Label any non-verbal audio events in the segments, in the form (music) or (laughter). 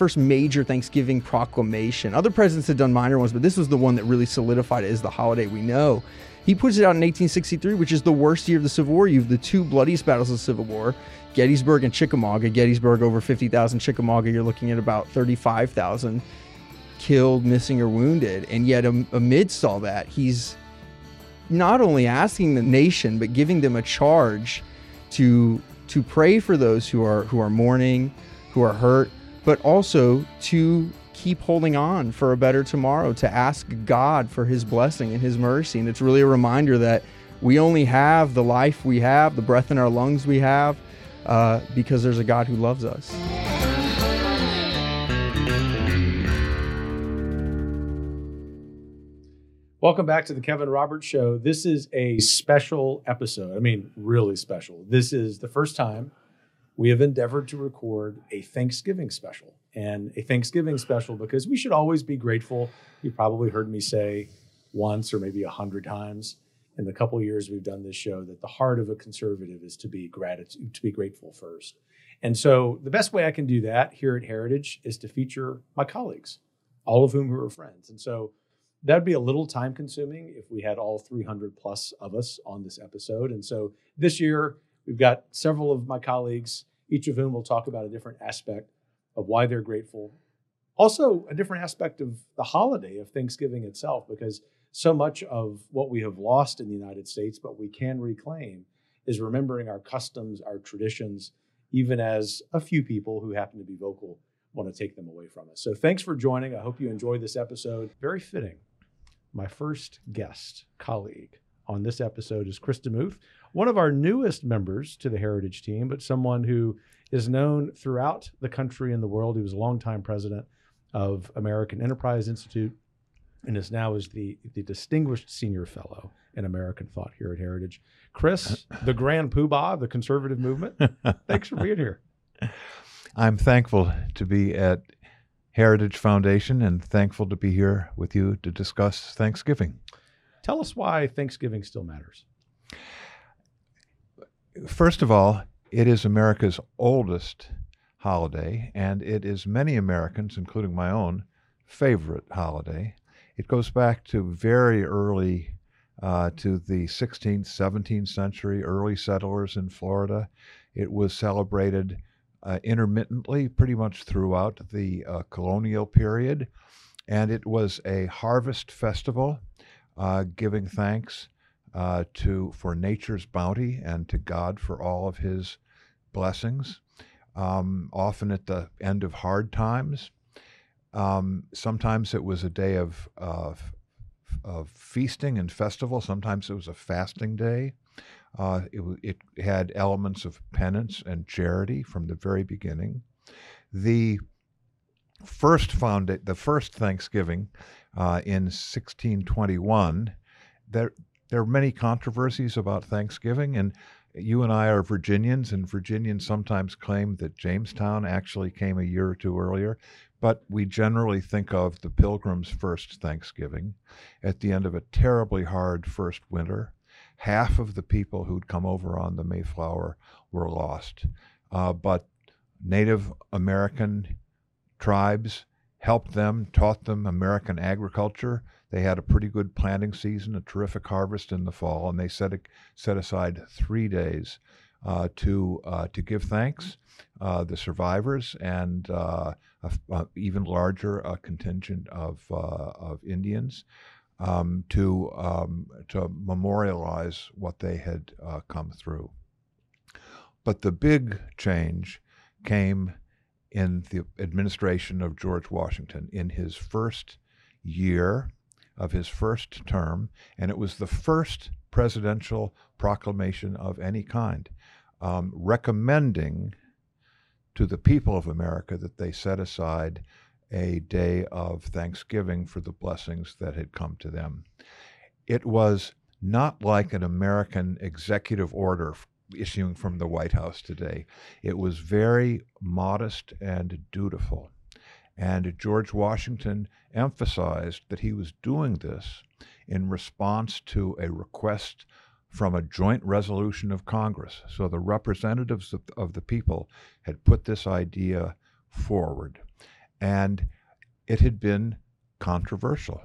first major Thanksgiving proclamation. Other presidents had done minor ones, but this was the one that really solidified it as the holiday we know. He puts it out in 1863, which is the worst year of the Civil War. You have the two bloodiest battles of the Civil War, Gettysburg and Chickamauga. Gettysburg over 50,000, Chickamauga you're looking at about 35,000 killed, missing, or wounded. And yet, amidst all that, he's not only asking the nation but giving them a charge to to pray for those who are who are mourning, who are hurt, but also to keep holding on for a better tomorrow, to ask God for his blessing and his mercy. And it's really a reminder that we only have the life we have, the breath in our lungs we have, uh, because there's a God who loves us. Welcome back to the Kevin Roberts Show. This is a special episode. I mean, really special. This is the first time we have endeavored to record a Thanksgiving special. And a Thanksgiving special because we should always be grateful. You probably heard me say once or maybe a hundred times in the couple years we've done this show that the heart of a conservative is to be gratitude, to be grateful first. And so the best way I can do that here at Heritage is to feature my colleagues, all of whom are friends. And so that'd be a little time consuming if we had all 300 plus of us on this episode. And so this year, we've got several of my colleagues, each of whom will talk about a different aspect of why they're grateful. Also, a different aspect of the holiday of Thanksgiving itself, because so much of what we have lost in the United States, but we can reclaim, is remembering our customs, our traditions, even as a few people who happen to be vocal want to take them away from us. So thanks for joining. I hope you enjoyed this episode. Very fitting my first guest colleague on this episode is Chris DeMuth, one of our newest members to the Heritage team, but someone who is known throughout the country and the world. He was a longtime president of American Enterprise Institute and is now is the, the distinguished senior fellow in American thought here at Heritage. Chris, (laughs) the grand poobah of the conservative movement, thanks for being here. I'm thankful to be at Heritage Foundation and thankful to be here with you to discuss Thanksgiving. Tell us why Thanksgiving still matters. First of all, it is America's oldest holiday, and it is many Americans, including my own, favorite holiday. It goes back to very early uh, to the 16th, 17th century, early settlers in Florida. It was celebrated uh, intermittently pretty much throughout the uh, colonial period. And it was a harvest festival uh, giving thanks uh, to for nature's bounty and to God for all of his blessings. Um, often at the end of hard times. Um, sometimes it was a day of, of, of feasting and festival. Sometimes it was a fasting day. Uh, it, it, had elements of penance and charity from the very beginning. The first found the first Thanksgiving uh, in 1621. There there are many controversies about Thanksgiving, and you and I are Virginians, and Virginians sometimes claim that Jamestown actually came a year or two earlier. But we generally think of the Pilgrims' first Thanksgiving at the end of a terribly hard first winter half of the people who'd come over on the Mayflower were lost. Uh, but Native American tribes helped them, taught them American agriculture. They had a pretty good planting season, a terrific harvest in the fall, and they set, a, set aside three days uh, to, uh, to give thanks. Uh, the survivors and uh, a, a even larger uh, contingent of, of Indians um, to um, to memorialize what they had uh, come through. But the big change came in the administration of George Washington in his first year of his first term, and it was the first presidential proclamation of any kind, um, recommending to the people of America that they set aside a day of thanksgiving for the blessings that had come to them. It was not like an American executive order issuing from the White House today. It was very modest and dutiful. And George Washington emphasized that he was doing this in response to a request from a joint resolution of Congress. So the representatives of, of the people had put this idea forward. and it had been controversial.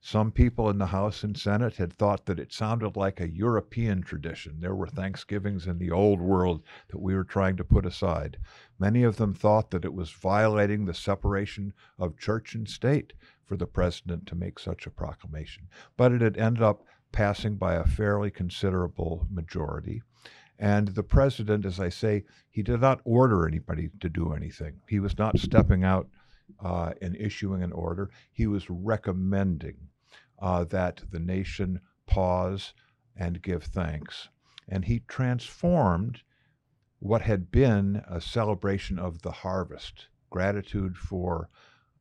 Some people in the House and Senate had thought that it sounded like a European tradition. There were Thanksgivings in the old world that we were trying to put aside. Many of them thought that it was violating the separation of church and state for the president to make such a proclamation. But it had ended up passing by a fairly considerable majority. And the president, as I say, he did not order anybody to do anything. He was not stepping out uh, and issuing an order. He was recommending uh, that the nation pause and give thanks. And he transformed what had been a celebration of the harvest, gratitude for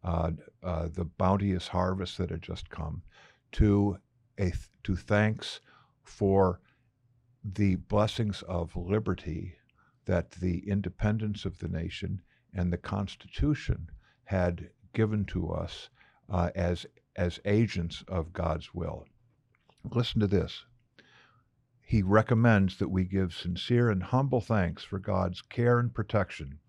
uh, uh, the bounteous harvest that had just come, to a to thanks for the blessings of liberty that the independence of the nation and the Constitution had given to us uh, as as agents of God's will. Listen to this. He recommends that we give sincere and humble thanks for God's care and protection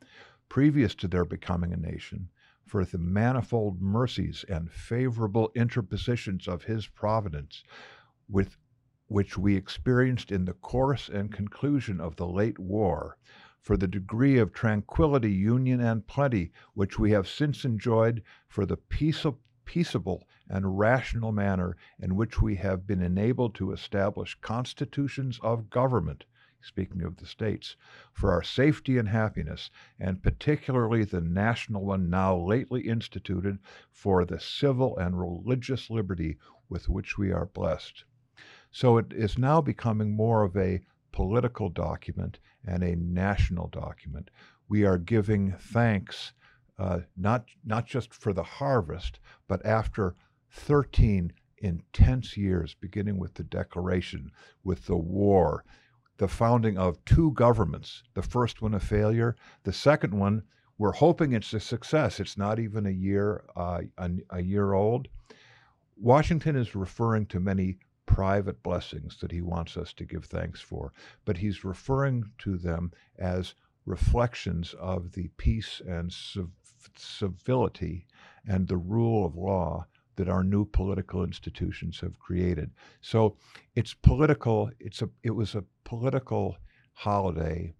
previous to their becoming a nation, for the manifold mercies and favorable interpositions of His providence, with which we experienced in the course and conclusion of the late war, for the degree of tranquility, union, and plenty which we have since enjoyed, for the peaceable, and rational manner in which we have been enabled to establish constitutions of government, speaking of the states, for our safety and happiness, and particularly the national one now lately instituted for the civil and religious liberty with which we are blessed. So it is now becoming more of a political document and a national document. We are giving thanks uh, not not just for the harvest, but after 13 intense years, beginning with the Declaration, with the war, the founding of two governments. The first one a failure, the second one we're hoping it's a success. It's not even a year uh, a, a year old. Washington is referring to many private blessings that he wants us to give thanks for, but he's referring to them as reflections of the peace and civ- civility and the rule of law that our new political institutions have created. So it's political. It's a. It was a political holiday,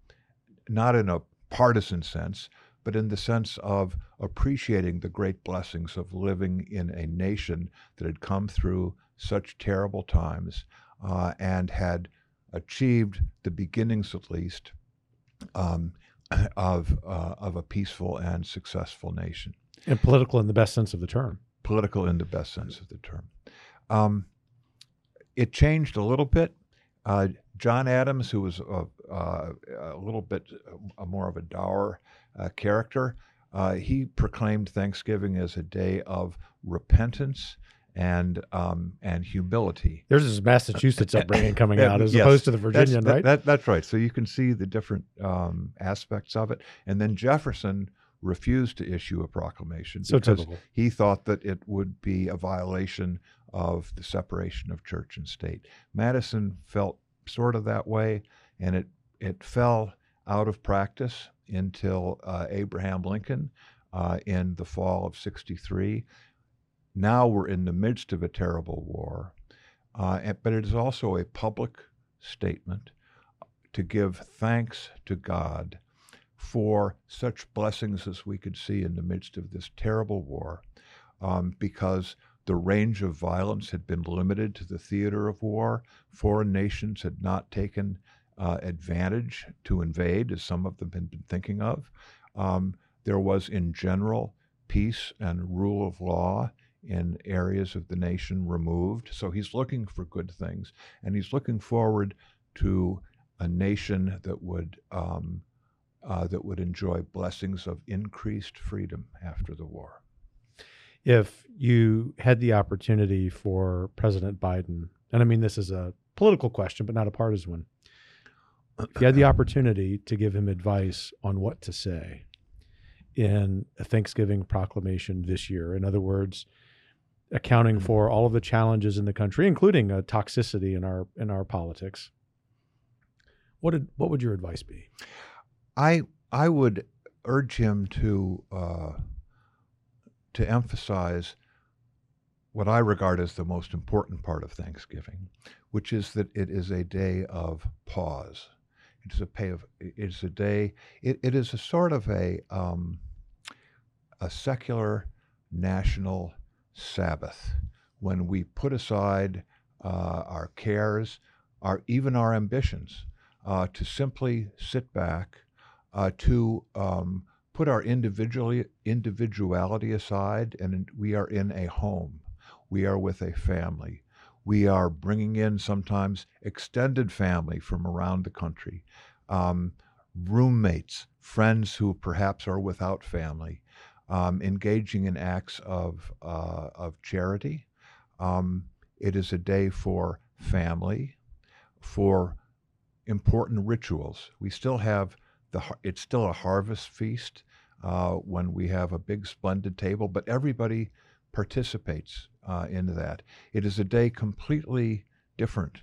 not in a partisan sense, but in the sense of appreciating the great blessings of living in a nation that had come through such terrible times uh, and had achieved the beginnings, at least, um, (clears throat) of uh, of a peaceful and successful nation. And political in the best sense of the term. Political in the best sense of the term. Um, it changed a little bit. Uh, John Adams, who was a, uh, a little bit uh, more of a dour uh, character, uh, he proclaimed Thanksgiving as a day of repentance and um, and humility. There's this Massachusetts (laughs) upbringing coming out as yes, opposed to the Virginian, that's, right? That, that's right. So you can see the different um, aspects of it. And then Jefferson refused to issue a proclamation so because typical. he thought that it would be a violation of the separation of church and state. Madison felt sort of that way, and it it fell out of practice until uh, Abraham Lincoln uh, in the fall of '63 now we're in the midst of a terrible war, uh, but it is also a public statement to give thanks to God for such blessings as we could see in the midst of this terrible war, um, because the range of violence had been limited to the theater of war. Foreign nations had not taken uh, advantage to invade, as some of them had been thinking of. Um, there was, in general, peace and rule of law in areas of the nation removed. So he's looking for good things, and he's looking forward to a nation that would um, uh, that would enjoy blessings of increased freedom after the war. If you had the opportunity for President Biden, and I mean this is a political question, but not a partisan one. If you had the opportunity to give him advice on what to say in a Thanksgiving proclamation this year, in other words, accounting mm-hmm. for all of the challenges in the country, including uh, toxicity in our in our politics. What did what would your advice be? I I would urge him to uh, to emphasize what I regard as the most important part of Thanksgiving, which is that it is a day of pause. It is a pay of. It is a day. It, it is a sort of a um, a secular national Sabbath when we put aside uh, our cares, our even our ambitions, uh, to simply sit back, uh, to um, put our individually individuality aside, and we are in a home. We are with a family. We are bringing in sometimes extended family from around the country, um, roommates, friends who perhaps are without family, um, engaging in acts of uh, of charity. Um, it is a day for family, for important rituals. We still have the it's still a harvest feast uh, when we have a big splendid table, but everybody participates uh, in that. It is a day completely different.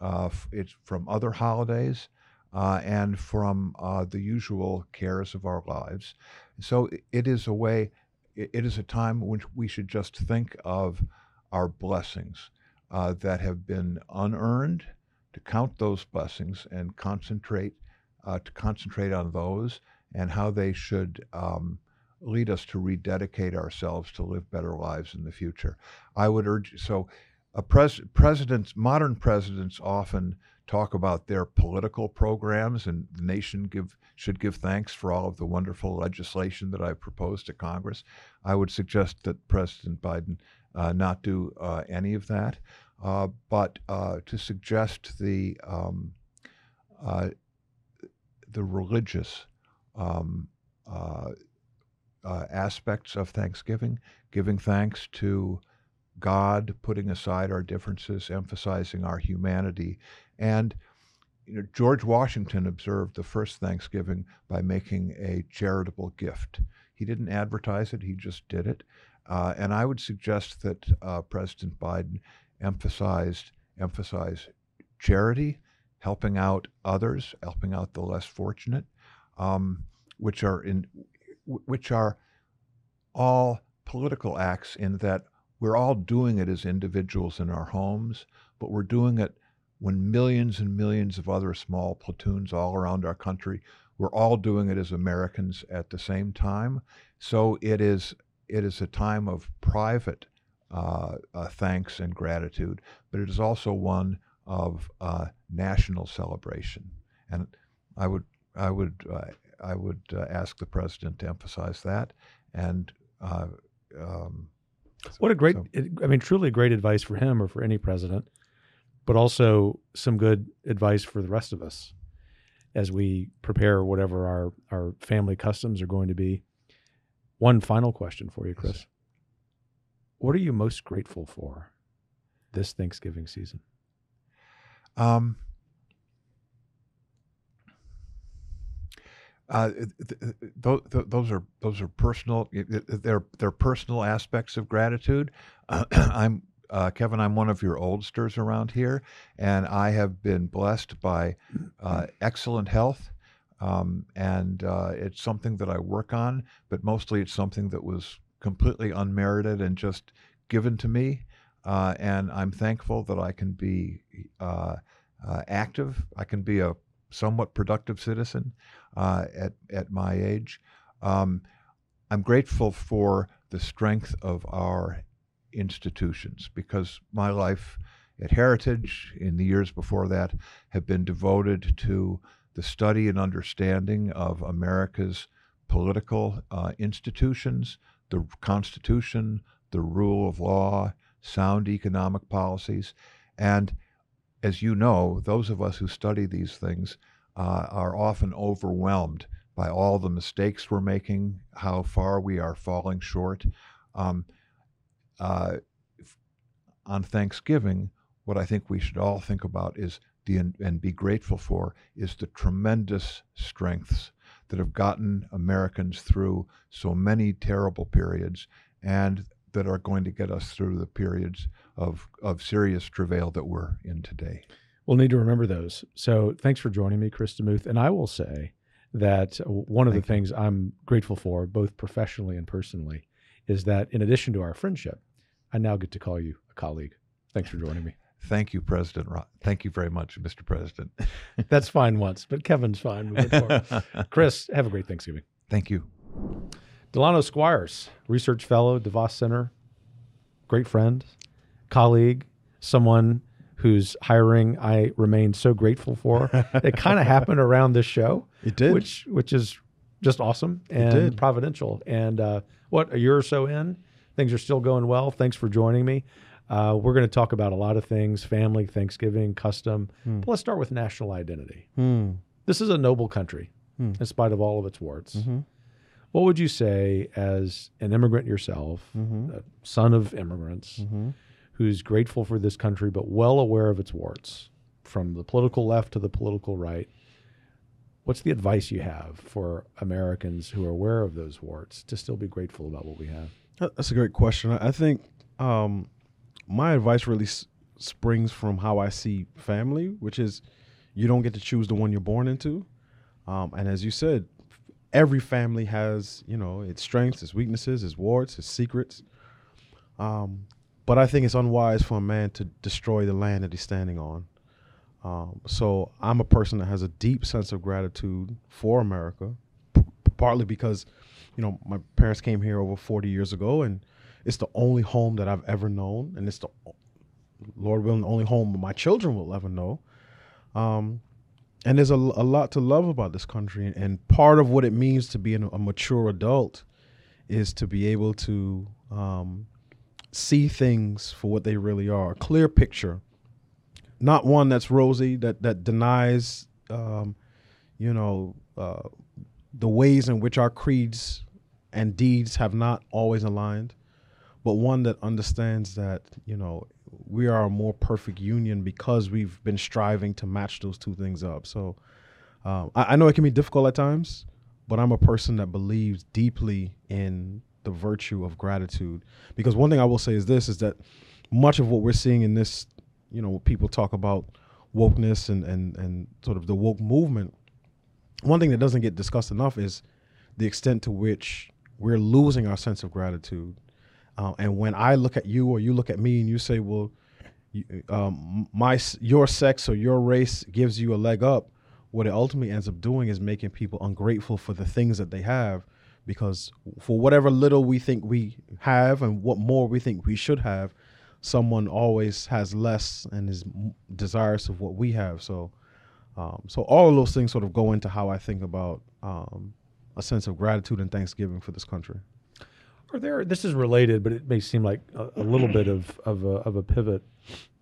Uh, it's from other holidays uh, and from uh, the usual cares of our lives. So it is a way. It is a time when we should just think of our blessings uh, that have been unearned, to count those blessings and concentrate uh, to concentrate on those and how they should um, lead us to rededicate ourselves to live better lives in the future. I would urge so. A pres- presidents, modern presidents, often talk about their political programs, and the nation give should give thanks for all of the wonderful legislation that I've proposed to Congress. I would suggest that President Biden uh, not do uh, any of that, uh, but uh, to suggest the um, uh, the religious um, uh, aspects of Thanksgiving, giving thanks to God, putting aside our differences, emphasizing our humanity. And you know, George Washington observed the first Thanksgiving by making a charitable gift. He didn't advertise it, he just did it. Uh, and I would suggest that uh, President Biden emphasized emphasize charity, helping out others, helping out the less fortunate, um, which are in which are all political acts in that we're all doing it as individuals in our homes, but we're doing it when millions and millions of other small platoons all around our country, we're all doing it as Americans at the same time. So it is it is a time of private uh, uh, thanks and gratitude, but it is also one of uh, national celebration. And I would I would uh, I would uh, ask the president to emphasize that and. Uh, um, what a great, so, I mean, truly great advice for him or for any president, but also some good advice for the rest of us as we prepare whatever our, our family customs are going to be. One final question for you, Chris. What are you most grateful for this Thanksgiving season? Um, Uh, th- th- th- those are those are personal. They're they're personal aspects of gratitude. Uh, (clears throat) I'm uh, Kevin. I'm one of your oldsters around here, and I have been blessed by uh, excellent health, um, and uh, it's something that I work on. But mostly, it's something that was completely unmerited and just given to me. Uh, and I'm thankful that I can be active. I can be a somewhat productive citizen uh, at, at my age. Um, I'm grateful for the strength of our institutions because my life at Heritage in the years before that have been devoted to the study and understanding of America's political uh, institutions, the Constitution, the rule of law, sound economic policies. And as you know, those of us who study these things uh, are often overwhelmed by all the mistakes we're making, how far we are falling short. Um, uh, on Thanksgiving, what I think we should all think about is the and be grateful for is the tremendous strengths that have gotten Americans through so many terrible periods and that are going to get us through the periods of, of serious travail that we're in today. We'll need to remember those. So thanks for joining me, Chris DeMuth. And I will say that one of Thank the you. things I'm grateful for, both professionally and personally, is that in addition to our friendship, I now get to call you a colleague. Thanks for joining me. (laughs) Thank you, President. Ro- Thank you very much, Mr. President. (laughs) That's fine once, but Kevin's fine. (laughs) Chris, have a great Thanksgiving. Thank you. Delano Squires, research fellow, DeVos Center, great friend, colleague, someone whose hiring I remain so grateful for. it kind of happened around this show, It did. which which is just awesome and did. providential. And uh, what a year or so in, things are still going well. Thanks for joining me. Uh, we're going to talk about a lot of things: family, Thanksgiving, custom. But let's start with national identity. Hmm. This is a noble country, Hmm. in spite of all of its warts. Mhm. What would you say, as an immigrant yourself, Mhm. a son of immigrants, Mhm. who's grateful for this country but well aware of its warts, from the political left to the political right? What's the advice you have for Americans who are aware of those warts to still be grateful about what we have? That- That's a great question. I I think um, my advice really s- springs from how I see family, which is you don't get to choose the one you're born into. Um, and as you said, every family has, you know, its strengths, its weaknesses, its warts, its secrets. Um, but I think it's unwise for a man to destroy the land that he's standing on. Um, so I'm a person that has a deep sense of gratitude for America, p- partly because, you know, my parents came here over 40 years ago, and it's the only home that I've ever known, and it's the Lord willing, the only home my children will ever know. Um, and there's a, a lot to love about this country, and part of what it means to be an, a mature adult is to be able to um, see things for what they really are, a clear picture, not one that's rosy that that denies, um, you know, uh, the ways in which our creeds and deeds have not always aligned, but one that understands that you know we are a more perfect union because we've been striving to match those two things up. So um, I, I know it can be difficult at times, but I'm a person that believes deeply in the virtue of gratitude. Because one thing I will say is this: is that much of what we're seeing in this, you know, people talk about wokeness and and and sort of the woke movement. One thing that doesn't get discussed enough is the extent to which we're losing our sense of gratitude. Uh, and when I look at you or you look at me and you say, "Well, you, um, my your sex or your race gives you a leg up," what it ultimately ends up doing is making people ungrateful for the things that they have, because for whatever little we think we have and what more we think we should have, someone always has less and is desirous of what we have. So, um, so all of those things sort of go into how I think about um, a sense of gratitude and thanksgiving for this country. Are there? This is related, but it may seem like a, a little bit of of a, of a pivot.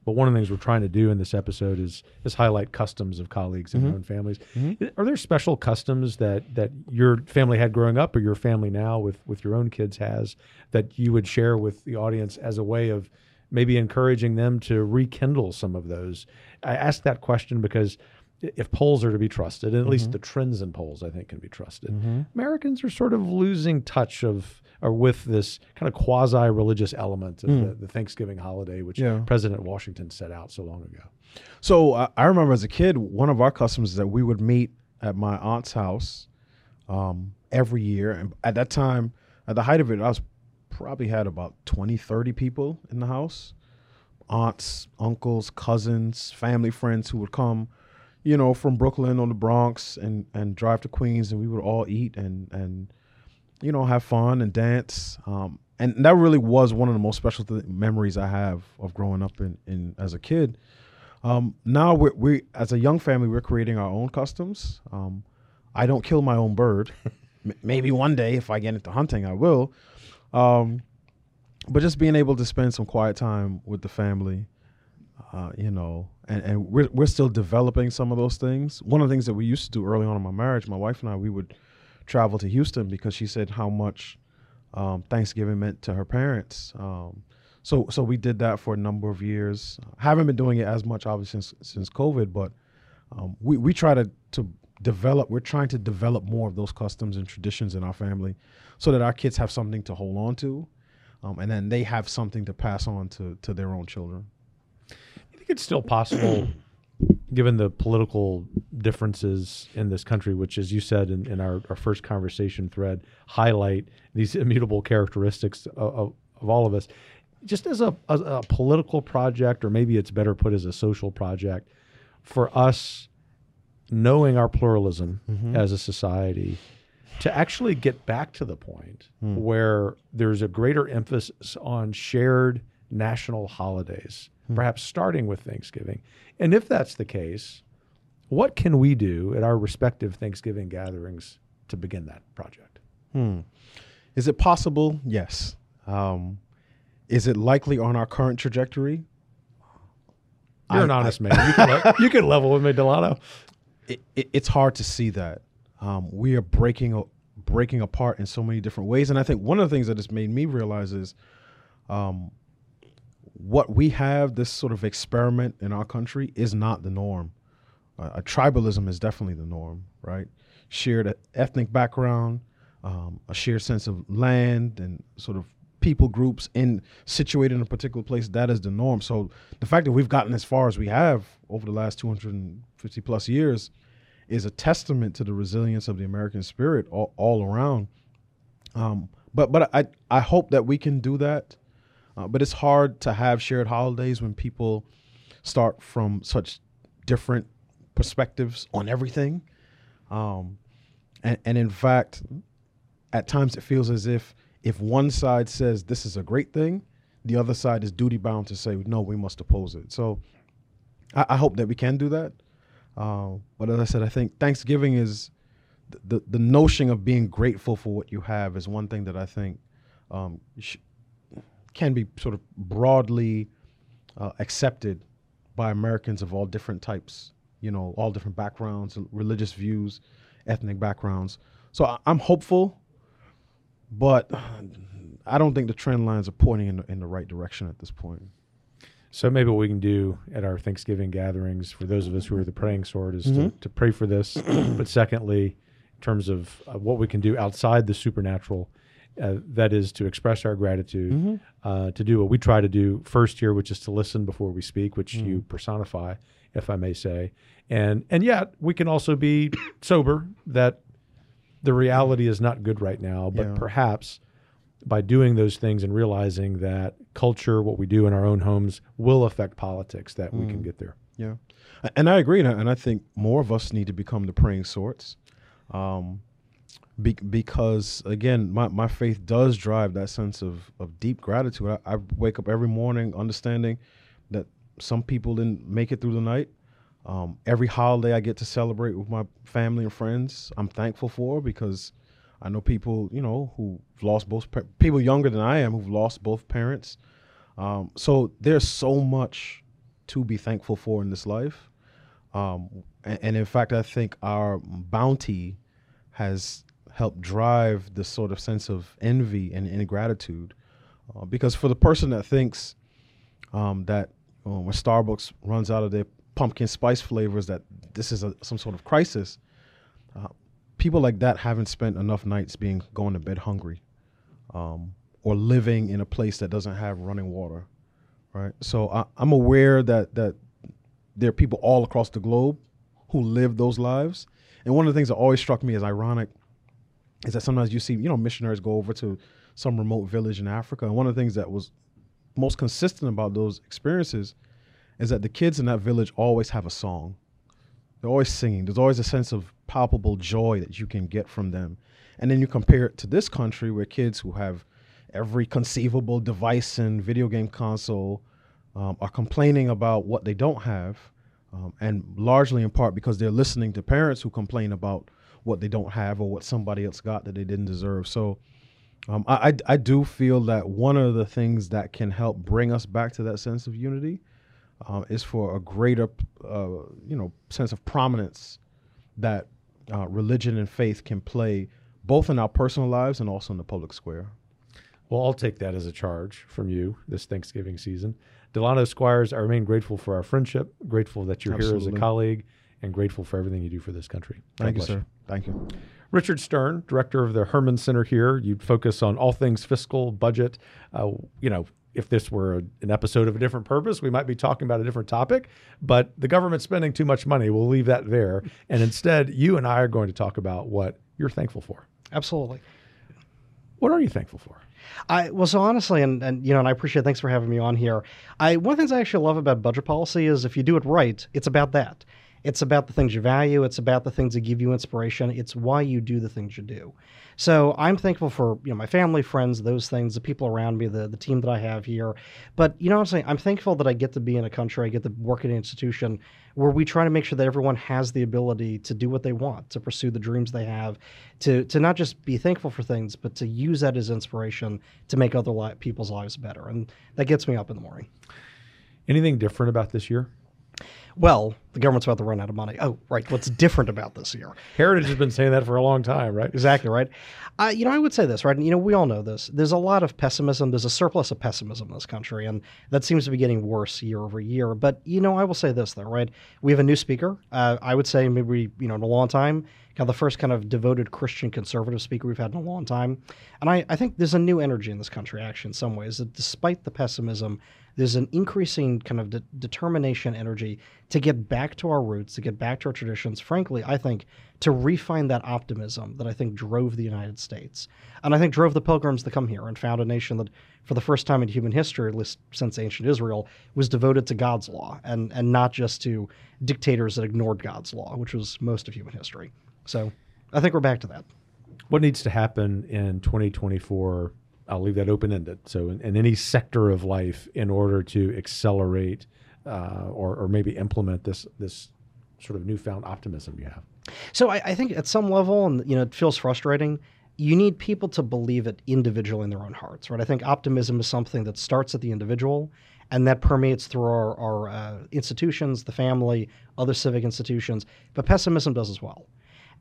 But one of the things we're trying to do in this episode is is highlight customs of colleagues in their own families. I- Are there special customs that that your family had growing up, or your family now with with your own kids has that you would share with the audience as a way of maybe encouraging them to rekindle some of those? I ask that question because if polls are to be trusted, and at least mm-hmm. the trends in polls, I think, can be trusted. Mm-hmm. Americans are sort of losing touch of or with this kind of quasi-religious element of hmm. the, the Thanksgiving holiday, which Yeah. President Washington set out so long ago. So I, I remember as a kid, one of our customs is that we would meet at my aunt's house um, every year. And at that time, at the height of it, I was probably had about 20, 30 people in the house aunts, uncles, cousins, family friends who would come, you know, from Brooklyn or the Bronx and, and drive to Queens, and we would all eat and, and you know, have fun and dance. Um, and that really was one of the most special th- memories I have of growing up in, in as a kid. Um, now we're, we, as a young family, we're creating our own customs. Um, I don't kill my own bird. (laughs) Maybe one day, if I get into hunting, I will. Um, but just being able to spend some quiet time with the family, uh, you know, and, and we're, we're still developing some of those things. One of the things that we used to do early on in my marriage, my wife and I, we would travel to Houston because she said how much um, Thanksgiving meant to her parents. Um, so so we did that for a number of years. Haven't been doing it as much obviously since since COVID, but um, we we try to to develop. We're trying to develop more of those customs and traditions in our family, so that our kids have something to hold on to, um, and then they have something to pass on to to their own children. Think it's still possible (clears throat) given the political differences in this country, which, as you said in, in our, our first conversation thread, highlight these (laughs) immutable characteristics of, of, of all of us, just as a, a, a political project, or maybe it's better put as a social project, for us knowing our pluralism mm-hmm. as a society to actually get back to the point hmm. where there's a greater emphasis on shared national holidays, perhaps starting with Thanksgiving. And if that's the case, what can we do at our respective Thanksgiving gatherings to begin that project? Hmm. Is it possible? Yes. Um, is it likely on our current trajectory? You're I- an honest man. You can, le- (laughs) you can level with me, Delano. it, it, it's hard to see that um, we are breaking breaking apart in so many different ways. And I think one of the things that has made me realize is um, what we have, this sort of experiment in our country, is not the norm. Uh, a tribalism is definitely the norm, right? Shared ethnic background, um, a shared sense of land, and sort of people groups in situated in a particular place. That is the norm. So the fact that we've gotten as far as we have over the last 250 plus years is a testament to the resilience of the American spirit all, all around. Um, but but I I hope that we can do that. Uh, but it's hard to have shared holidays when people start from such different perspectives on everything. Um, and, and in fact, at times it feels as if if one side says this is a great thing, the other side is duty bound to say no, we must oppose it. So I, I hope that we can do that. Uh, but as I said, I think Thanksgiving is th- the the notion of being grateful for what you have is one thing that I think um, sh- can be sort of broadly uh, accepted by Americans of all different types, you know, all different backgrounds, religious views, ethnic backgrounds. So I, I'm hopeful, but I don't think the trend lines are pointing in the, in the right direction at this point. So maybe what we can do at our Thanksgiving gatherings for those of us who are the praying sort is to, to pray for this. but secondly, in terms of uh, what we can do outside the supernatural, uh, that is to express our gratitude, uh, to do what we try to do first here, which is to listen before we speak, which you personify, if I may say. And and yet we can also be (coughs) sober that the reality is not good right now, but Yeah. perhaps by doing those things and realizing that culture, what we do in our own homes, will affect politics, that we can get there. Yeah, and I agree, and I, and I think more of us need to become the praying sorts, um, be, because again, my, my faith does drive that sense of of deep gratitude. I, I wake up every morning understanding that some people didn't make it through the night. Um, every holiday I get to celebrate with my family and friends, I'm thankful for because I know people, you know, who've lost both people younger than I am who've lost both parents. Um, so there's so much to be thankful for in this life. Um, and, and in fact, I think our bounty has helped drive this sort of sense of envy and ingratitude. Uh, because for the person that thinks um, that uh, when Starbucks runs out of their pumpkin spice flavors, that this is a, some sort of crisis, uh, people like that haven't spent enough nights being going to bed hungry um, or living in a place that doesn't have running water right? So I, I'm aware that that there are people all across the globe who live those lives. And one of the things that always struck me as ironic is that sometimes you see, you know, missionaries go over to some remote village in Africa, and one of the things that was most consistent about those experiences is that the kids in that village always have a song. They're always singing. There's always a sense of palpable joy that you can get from them. And then you compare it to this country where kids who have every conceivable device and video game console um, are complaining about what they don't have, um, and largely in part because they're listening to parents who complain about what they don't have or what somebody else got that they didn't deserve. So um, I, I, I do feel that one of the things that can help bring us back to that sense of unity uh, is for a greater, uh, you know, sense of prominence that uh, religion and faith can play both in our personal lives and also in the public square. Well, I'll take that as a charge from you this Thanksgiving season. Delano Squires, I remain grateful for our friendship, grateful that you're here as a colleague, and grateful for everything you do for this country. God Thank you, bless sir. Thank you. Richard Stern, director of the Hermann Center here, you'd focus on all things fiscal, budget. Uh, you know, if this were a, an episode of a different purpose, we might be talking about a different topic. But the government's spending too much money. We'll leave that there. And instead, you and I are going to talk about what you're thankful for. Absolutely. What are you thankful for? I well, so honestly, and and you know, and I appreciate. Thanks for having me on here. I one of the things I actually love about budget policy is if you do it right, it's about that. It's about the things you value. It's about the things that give you inspiration. It's why you do the things you do. So I'm thankful for you know my family, friends, those things, the people around me, the the team that I have here. But you know what I'm saying? I'm thankful that I get to be in a country, I get to work at an institution where we try to make sure that everyone has the ability to do what they want, to pursue the dreams they have, to to not just be thankful for things, but to use that as inspiration to make other li- people's lives better. And that gets me up in the morning. Anything different about this year? Well, the government's about to run out of money. Oh, right. What's different about this year? Heritage has been saying that for a long time, right? Exactly right. Uh, you know, I would say this, right? And, you know, we all know this. There's a lot of pessimism. There's a surplus of pessimism in this country, and that seems to be getting worse year over year. But, you know, I will say this, though, right? We have a new speaker. Uh, I would say maybe, you know, in a long time, kind of the first kind of devoted Christian conservative speaker we've had in a long time. And I, I think there's a new energy in this country, actually, in some ways, that despite the pessimism, there's an increasing kind of de- determination energy to get back to our roots, to get back to our traditions. Frankly, I think to refine that optimism that I think drove the United States. And I think drove the pilgrims to come here and found a nation that, for the first time in human history, at least since ancient Israel, was devoted to God's law and, and not just to dictators that ignored God's law, which was most of human history. So I think we're back to that. What needs to happen in 2024 I'll leave that open ended. So, in, in, any sector of life, in order to accelerate uh, or, or maybe implement this this sort of newfound optimism you have. So, I, I, think at some level, and you know, it feels frustrating. You need people to believe it individually in their own hearts, right? I think optimism is something that starts at the individual, and that permeates through our, our uh, institutions, the family, other civic institutions. But pessimism does as well.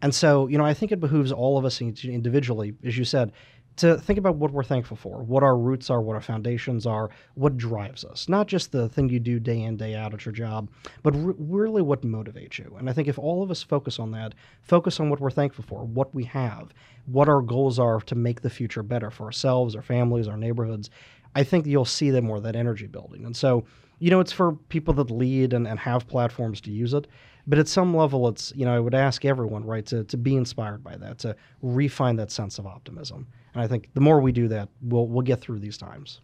And so, you know, I think it behooves all of us individually, as you said, to think about what we're thankful for, what our roots are, what our foundations are, what drives us. Not just the thing you do day in, day out at your job, but re- really what motivates you. And I think if all of us focus on that, focus on what we're thankful for, what we have, what our goals are to make the future better for ourselves, our families, our neighborhoods, I think you'll see that more, that energy building. And so, you know, it's for people that lead and, and have platforms to use it. But at some level, it's, you know, I would ask everyone, right, to, to be inspired by that, to refine that sense of optimism. And I think the more we do that, we'll, we'll get through these times.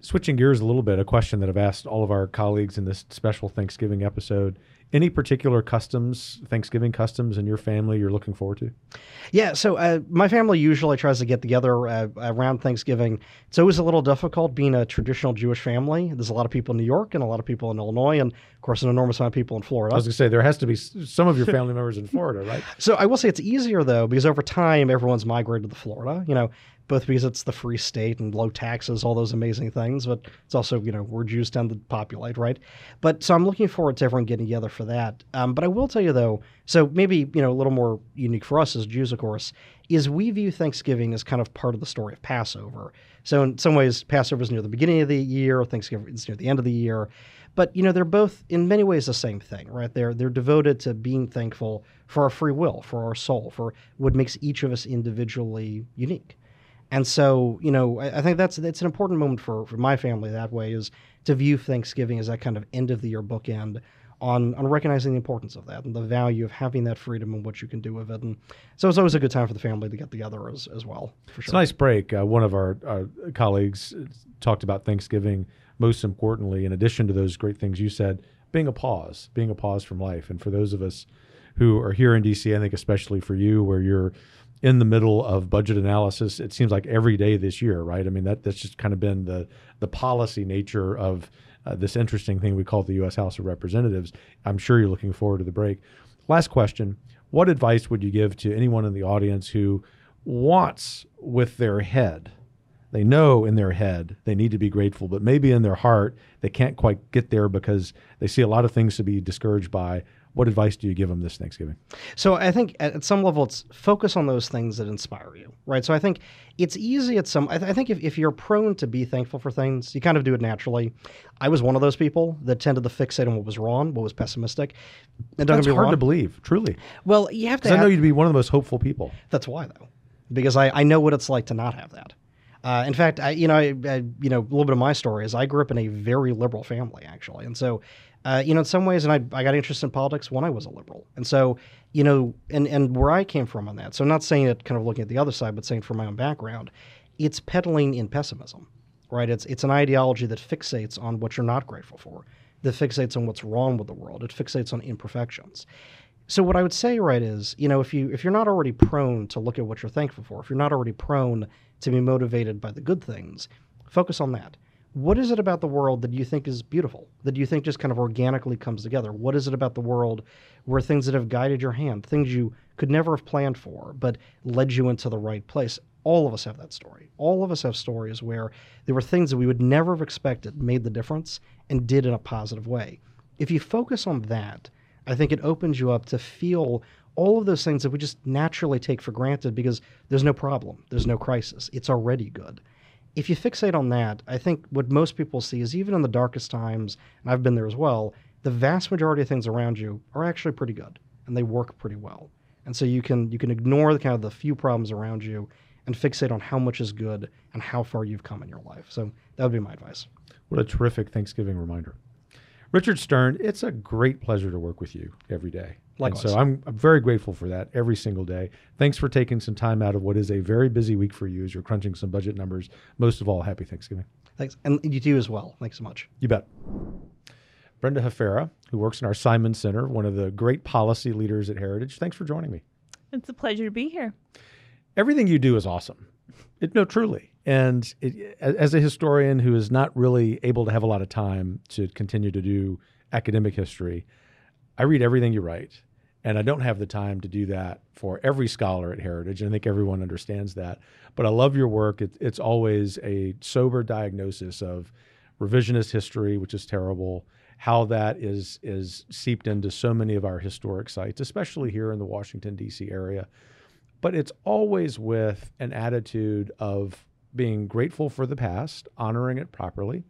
Switching gears a little bit, a question that I've asked all of our colleagues in this special Thanksgiving episode any particular customs, Thanksgiving customs in your family you're looking forward to? Yeah, so uh, my family usually tries to get together uh, around Thanksgiving. It's always a little difficult being a traditional Jewish family. There's a lot of people in New York and a lot of people in Illinois, and of course, an enormous amount of people in Florida. I was going to say there has to be some of your family members in Florida, right? (laughs) So I will say it's easier though because over time everyone's migrated to Florida. You know, both because it's the free state and low taxes, all those amazing things, but it's also, you know, we're Jews tend to populate, right? But so I'm looking forward to everyone getting together for that. Um, but I will tell you, though, so maybe, you know, a little more unique for us as Jews, of course, is we view Thanksgiving as kind of part of the story of Passover. So in some ways, Passover is near the beginning of the year, Thanksgiving is near the end of the year. But you know, they're both in many ways the same thing, right? They're they're devoted to being thankful for our free will, for our soul, for what makes each of us individually unique. And so, you know, I, I, think that's that's an important moment for, for my family that way is to view Thanksgiving as that kind of end of the year bookend on on recognizing the importance of that and the value of having that freedom and what you can do with it. And so it's always a good time for the family to get together as, as well. For sure. It's a nice break. Uh, one of our, our colleagues talked about Thanksgiving most importantly, in addition to those great things you said, being a pause, being a pause from life. And for those of us who are here in DC, I think especially for you, where you're in the middle of budget analysis. It seems like every day this year, right? I mean, that that's just kind of been the the policy nature of uh, this interesting thing we call the U.S. House of Representatives. I'm sure you're looking forward to the break. Last question: What advice would you give to anyone in the audience who wants, with their head, they know in their head they need to be grateful, but maybe in their heart they can't quite get there because they see a lot of things to be discouraged by what advice do you give them this Thanksgiving? So I think at some level it's focus on those things that inspire you, right? So I think it's easy at some. I, th- I think if, if you're prone to be thankful for things, you kind of do it naturally. I was one of those people that tended to fixate on what was wrong, what was pessimistic. And That's hard wrong. to believe, truly. Well, you have to. I know you'd be one of the most hopeful people. That's why, though, because I, I know what it's like to not have that. Uh, in fact, I, you know, I, I, you know, a little bit of my story is I grew up in a very liberal family, actually, and so, uh, you know, in some ways, and I, I got interested in politics when I was a liberal, and so, you know, and and where I came from on that. So, I'm not saying it, kind of looking at the other side, but saying from my own background, it's peddling in pessimism, right? It's it's an ideology that fixates on what you're not grateful for, that fixates on what's wrong with the world, it fixates on imperfections. So what I would say, right, is you know if you if you're not already prone to look at what you're thankful for, if you're not already prone to be motivated by the good things, focus on that. What is it about the world that you think is beautiful? That you think just kind of organically comes together? What is it about the world where things that have guided your hand, things you could never have planned for, but led you into the right place? All of us have that story. All of us have stories where there were things that we would never have expected made the difference and did in a positive way. If you focus on that, I think it opens you up to feel all of those things that we just naturally take for granted because there's no problem, there's no crisis, it's already good. If you fixate on that, I think what most people see is even in the darkest times, and I've been there as well, the vast majority of things around you are actually pretty good and they work pretty well. And so you can you can ignore the kind of the few problems around you and fixate on how much is good and how far you've come in your life. So that would be my advice. What a terrific Thanksgiving reminder. Richard Stern, it's a great pleasure to work with you every day. Likewise. And so I'm, I'm very grateful for that every single day. Thanks for taking some time out of what is a very busy week for you as you're crunching some budget numbers. Most of all, happy Thanksgiving. Thanks. And you too as well. Thanks so much. You bet. Brenda Hafera, who works in our Simon Center, one of the great policy leaders at Heritage. Thanks for joining me. It's a pleasure to be here. Everything you do is awesome. It, no, truly. And it, as a historian who is not really able to have a lot of time to continue to do academic history, I read everything you write. And I don't have the time to do that for every scholar at Heritage. And I think everyone understands that. But I love your work. It, it's always a sober diagnosis of revisionist history, which is terrible, how that is, is seeped into so many of our historic sites, especially here in the Washington, D.C. area. But it's always with an attitude of being grateful for the past, honoring it properly,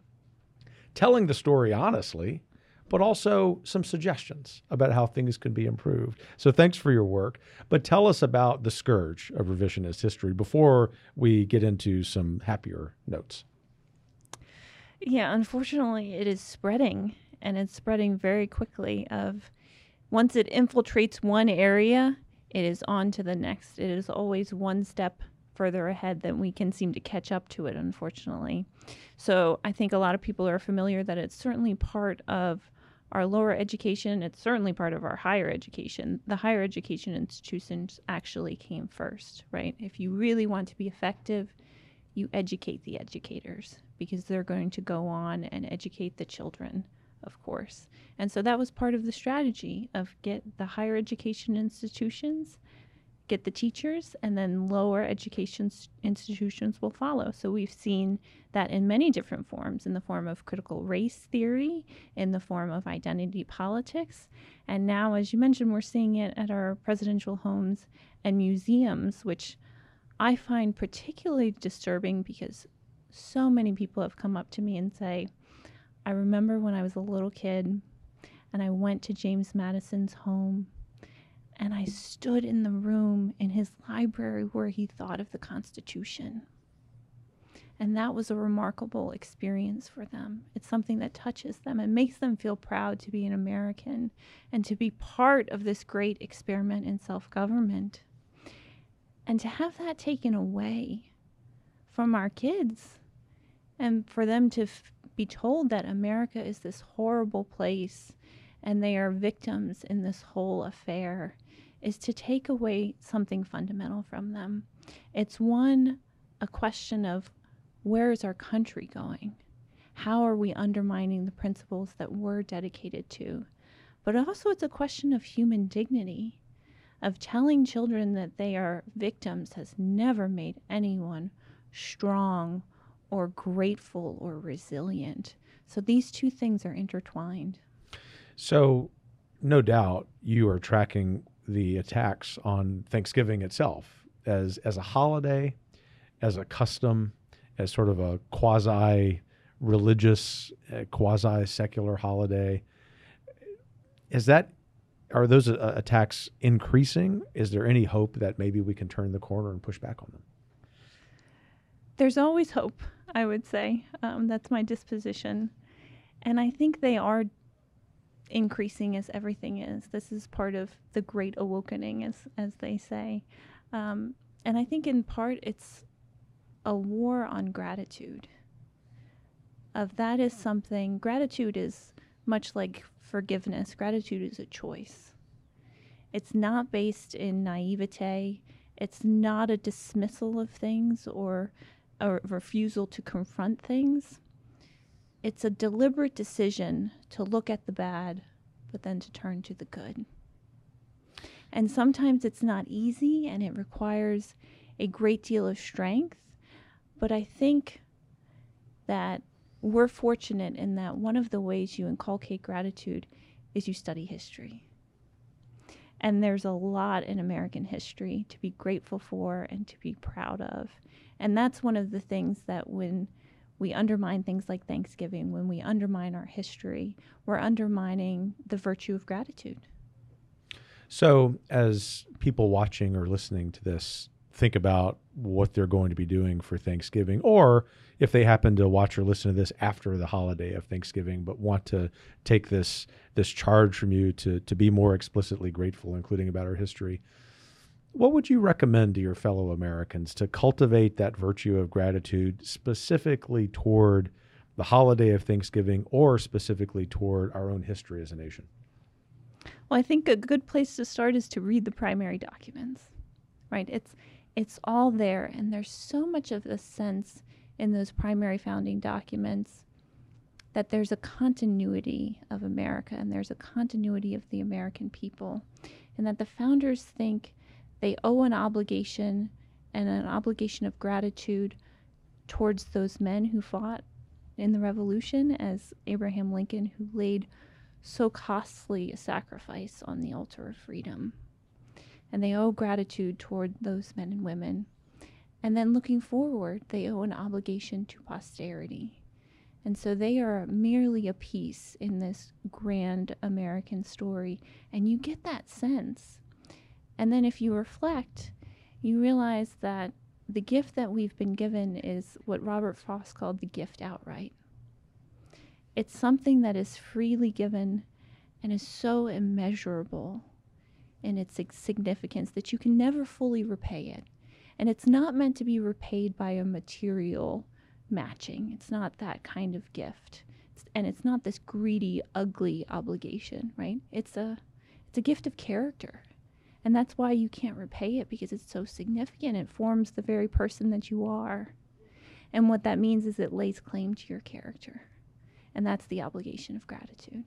telling the story honestly, but also some suggestions about how things could be improved. So thanks for your work. But tell us about the scourge of revisionist history before we get into some happier notes. Yeah, unfortunately, it is spreading and it's spreading very quickly of once it infiltrates one area, it is on to the next. It is always one step further ahead than we can seem to catch up to it, unfortunately. So I think a lot of people are familiar that it's certainly part of our lower education. It's certainly part of our higher education. The higher education institutions actually came first, right? If you really want to be effective, you educate the educators because they're going to go on and educate the children, of course. And so that was part of the strategy of get the higher education institutions get the teachers, and then lower education institutions will follow. So we've seen that in many different forms in the form of critical race theory, in the form of identity politics. And now, as you mentioned, we're seeing it at our presidential homes and museums, which I find particularly disturbing because so many people have come up to me and say, I remember when I was a little kid and I went to James Madison's home and I stood in the room in his library where he thought of the Constitution. And that was a remarkable experience for them. It's something that touches them and makes them feel proud to be an American and to be part of this great experiment in self government. And to have that taken away from our kids and for them to f- be told that America is this horrible place and they are victims in this whole affair is to take away something fundamental from them. It's one, a question of where is our country going? How are we undermining the principles that we're dedicated to? But also, it's a question of human dignity, of telling children that they are victims has never made anyone strong or grateful or resilient. So these two things are intertwined. So, no doubt you are tracking the attacks on Thanksgiving itself as as a holiday, as a custom, as sort of a quasi religious, uh, quasi secular holiday. Is that are those uh, attacks increasing? Is there any hope that maybe we can turn the corner and push back on them? there's always hope, I would say. Um, that's my disposition. And I think they are increasing as everything is. This is part of the great awakening, as, as they say. Um, and I think in part it's a war on gratitude. Of that is something, gratitude is much like forgiveness, gratitude is a choice. It's not based in naivete. It's not a dismissal of things or a refusal to confront things. It's a deliberate decision to look at the bad, but then to turn to the good. And sometimes it's not easy and it requires a great deal of strength. But I think that we're fortunate in that one of the ways you inculcate gratitude is you study history. And there's a lot in American history to be grateful for and to be proud of. And that's one of the things that when we undermine things like Thanksgiving, when we undermine our history, we're undermining the virtue of gratitude. So, as people watching or listening to this think about what they're going to be doing for Thanksgiving, or if they happen to watch or listen to this after the holiday of Thanksgiving, but want to take this this charge from you to to be more explicitly grateful, including about our history, what would you recommend to your fellow Americans to cultivate that virtue of gratitude specifically toward the holiday of Thanksgiving or specifically toward our own history as a nation? Well, I think a good place to start is to read the primary documents. Right? It's it's all there and there's so much of a sense in those primary founding documents that there's a continuity of America and there's a continuity of the American people and that the founders think they owe an obligation and an obligation of gratitude towards those men who fought in the revolution, as Abraham Lincoln, who laid so costly a sacrifice on the altar of freedom. And they owe gratitude toward those men and women. And then looking forward, they owe an obligation to posterity. And so they are merely a piece in this grand American story. And you get that sense and then if you reflect, you realize that the gift that we've been given is what Robert Frost called the gift outright. It's something that is freely given and is so immeasurable in its significance that you can never fully repay it. And it's not meant to be repaid by a material matching. It's not that kind of gift. It's, and it's not this greedy, ugly obligation, right? It's a it's a gift of character. And that's why you can't repay it because it's so significant. It forms the very person that you are. And what that means is it lays claim to your character. And that's the obligation of gratitude.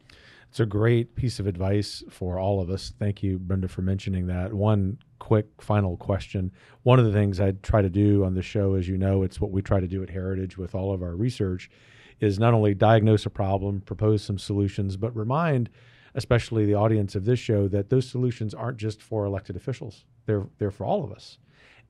It's a great piece of advice for all of us. Thank you, Brenda, for mentioning that. One quick final question. One of the things I try to do on the show, as you know, it's what we try to do at Heritage with all of our research, is not only diagnose a problem, propose some solutions, but remind especially the audience of this show, that those solutions aren't just for elected officials. They're they're for all of us.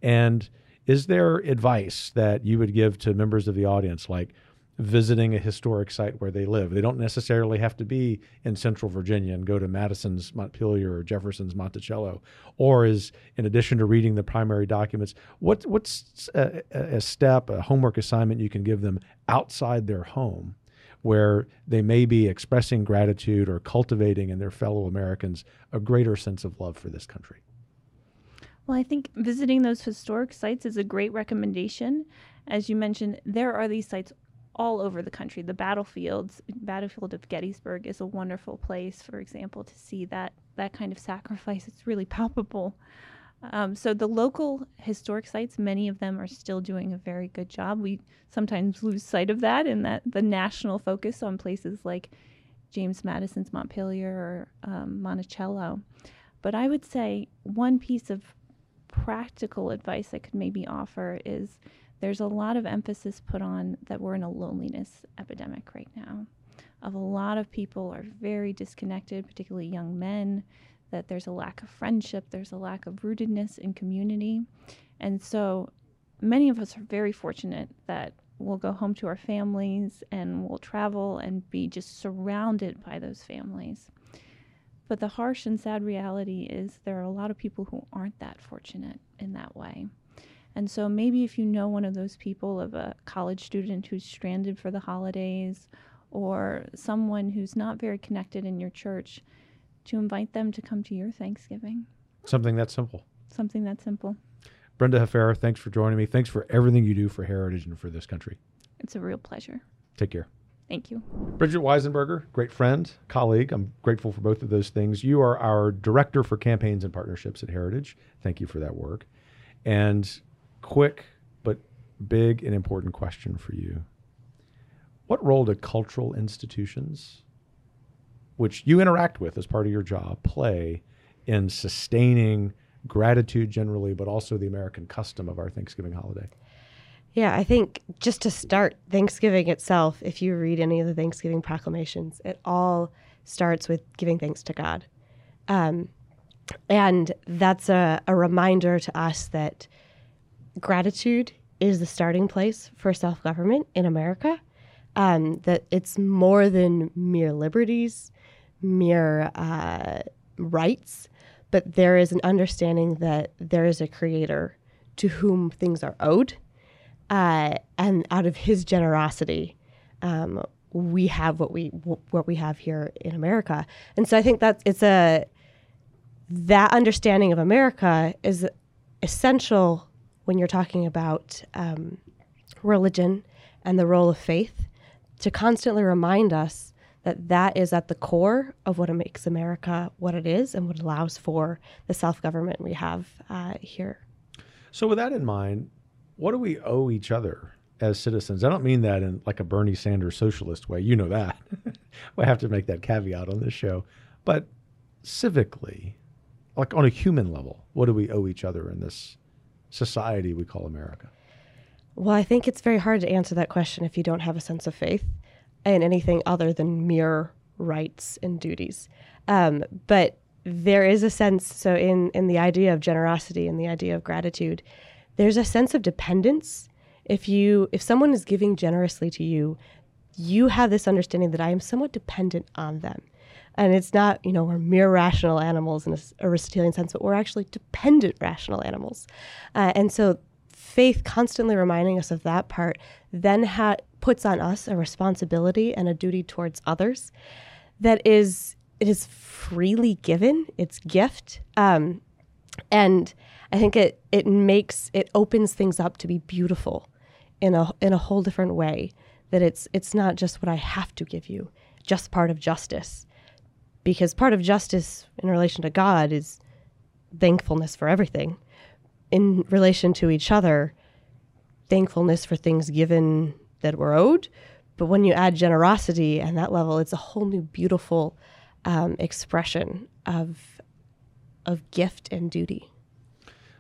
And is there advice that you would give to members of the audience, like visiting a historic site where they live? They don't necessarily have to be in Central Virginia and go to Madison's Montpelier or Jefferson's Monticello. Or is in addition to reading the primary documents, what what's uh, a, a step, a homework assignment you can give them outside their home where they may be expressing gratitude or cultivating in their fellow Americans a greater sense of love for this country. Well, I think visiting those historic sites is a great recommendation. As you mentioned, there are these sites all over the country. The battlefields, battlefield of Gettysburg is a wonderful place, for example, to see that that kind of sacrifice. It's really palpable. Um, so the local historic sites, many of them are still doing a very good job. We sometimes lose sight of that in that the national focus on places like James Madison's Montpelier or um, Monticello. But I would say one piece of practical advice I could maybe offer is there's a lot of emphasis put on that we're in a loneliness epidemic right now. Of a lot of people are very disconnected, particularly young men that there's a lack of friendship, there's a lack of rootedness in community. And so many of us are very fortunate that we'll go home to our families and we'll travel and be just surrounded by those families. But the harsh and sad reality is there are a lot of people who aren't that fortunate in that way. And so maybe if you know one of those people of a college student who's stranded for the holidays or someone who's not very connected in your church, to invite them to come to your Thanksgiving. Something that simple. Something that simple. Brenda Hafera, thanks for joining me. Thanks for everything you do for Heritage and for this country. It's a real pleasure. Take care. Thank you. Bridget Weisenberger, great friend, colleague. I'm grateful for both of those things. You are our director for campaigns and partnerships at Heritage. Thank you for that work. And quick but big and important question for you What role do cultural institutions, which you interact with as part of your job, play in sustaining gratitude generally, but also the American custom of our Thanksgiving holiday? Yeah, I think just to start, Thanksgiving itself, if you read any of the Thanksgiving proclamations, it all starts with giving thanks to God. Um, and that's a, a reminder to us that gratitude is the starting place for self government in America. Um, that it's more than mere liberties, mere uh, rights, but there is an understanding that there is a creator to whom things are owed uh, and out of his generosity, um, we have what we what we have here in America. And so I think that it's a that understanding of America is essential when you're talking about um, religion and the role of faith to constantly remind us that that is at the core of what makes America what it is and what allows for the self government we have uh, here. So, with that in mind, what do we owe each other as citizens? I don't mean that in like a Bernie Sanders socialist way. You know that. (laughs) we have to make that caveat on this show. But civically, like on a human level, what do we owe each other in this society we call America? Well, I think it's very hard to answer that question if you don't have a sense of faith in anything other than mere rights and duties. Um, but there is a sense, so in, in the idea of generosity and the idea of gratitude, there's a sense of dependence. If you if someone is giving generously to you, you have this understanding that I am somewhat dependent on them. And it's not, you know, we're mere rational animals in a Aristotelian sense, but we're actually dependent rational animals. Uh, and so faith constantly reminding us of that part then ha- puts on us a responsibility and a duty towards others that is it is freely given it's gift um, and I think it it makes it opens things up to be beautiful in a in a whole different way. That it's it's not just what I have to give you, just part of justice, because part of justice in relation to God is thankfulness for everything. In relation to each other, thankfulness for things given that were owed. But when you add generosity and that level, it's a whole new beautiful um, expression of of gift and duty.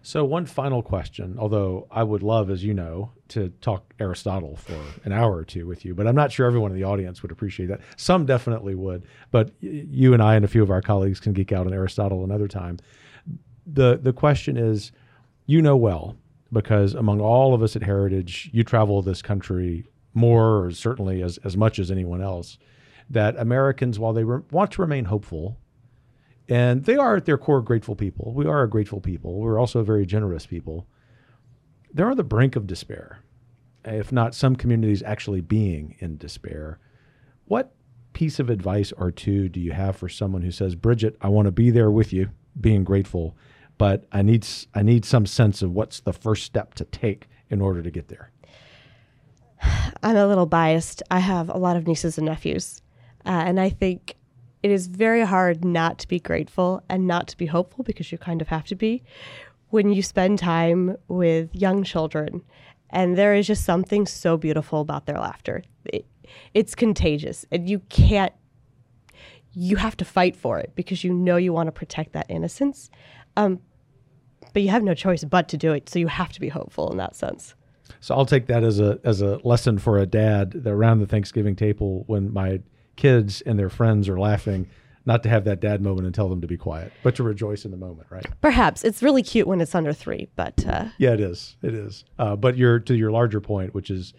So, one final question, although I would love, as you know, to talk Aristotle for an hour or two with you, but I'm not sure everyone in the audience would appreciate that. Some definitely would, but you and I and a few of our colleagues can geek out on Aristotle another time. The, the question is you know well, because among all of us at Heritage, you travel this country more, or certainly as, as much as anyone else, that Americans, while they re- want to remain hopeful, and they are at their core grateful people. We are a grateful people. We're also a very generous people. They're on the brink of despair, if not some communities actually being in despair. What piece of advice or two do you have for someone who says, Bridget, I want to be there with you, being grateful, but I need, I need some sense of what's the first step to take in order to get there? I'm a little biased. I have a lot of nieces and nephews. Uh, and I think it is very hard not to be grateful and not to be hopeful because you kind of have to be when you spend time with young children. And there is just something so beautiful about their laughter. It, it's contagious, and you can't, you have to fight for it because you know you want to protect that innocence. Um, but you have no choice but to do it. So you have to be hopeful in that sense. So I'll take that as a as a lesson for a dad around the Thanksgiving table when my kids and their friends are laughing not to have that dad moment and tell them to be quiet, but to rejoice in the moment, right? Perhaps it's really cute when it's under three, but uh... yeah, it is. It is. Uh, but you're to your larger point, which is,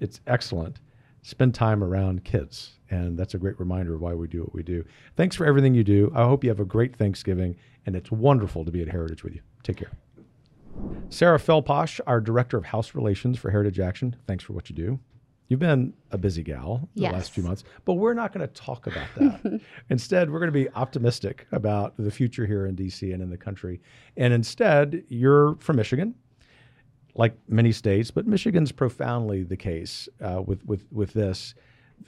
it's excellent. Spend time around kids, and that's a great reminder of why we do what we do. Thanks for everything you do. I hope you have a great Thanksgiving, and it's wonderful to be at Heritage with you. Take care. Sarah Feldpausch, our Director of House Relations for Heritage Action, thanks for what you do. You've been a busy gal the last few months, but we're not going to talk about that. (laughs) instead, we're going to be optimistic about the future here in DC and in the country. And instead, you're from Michigan, like many states, but Michigan's profoundly the case uh, with, with, with this.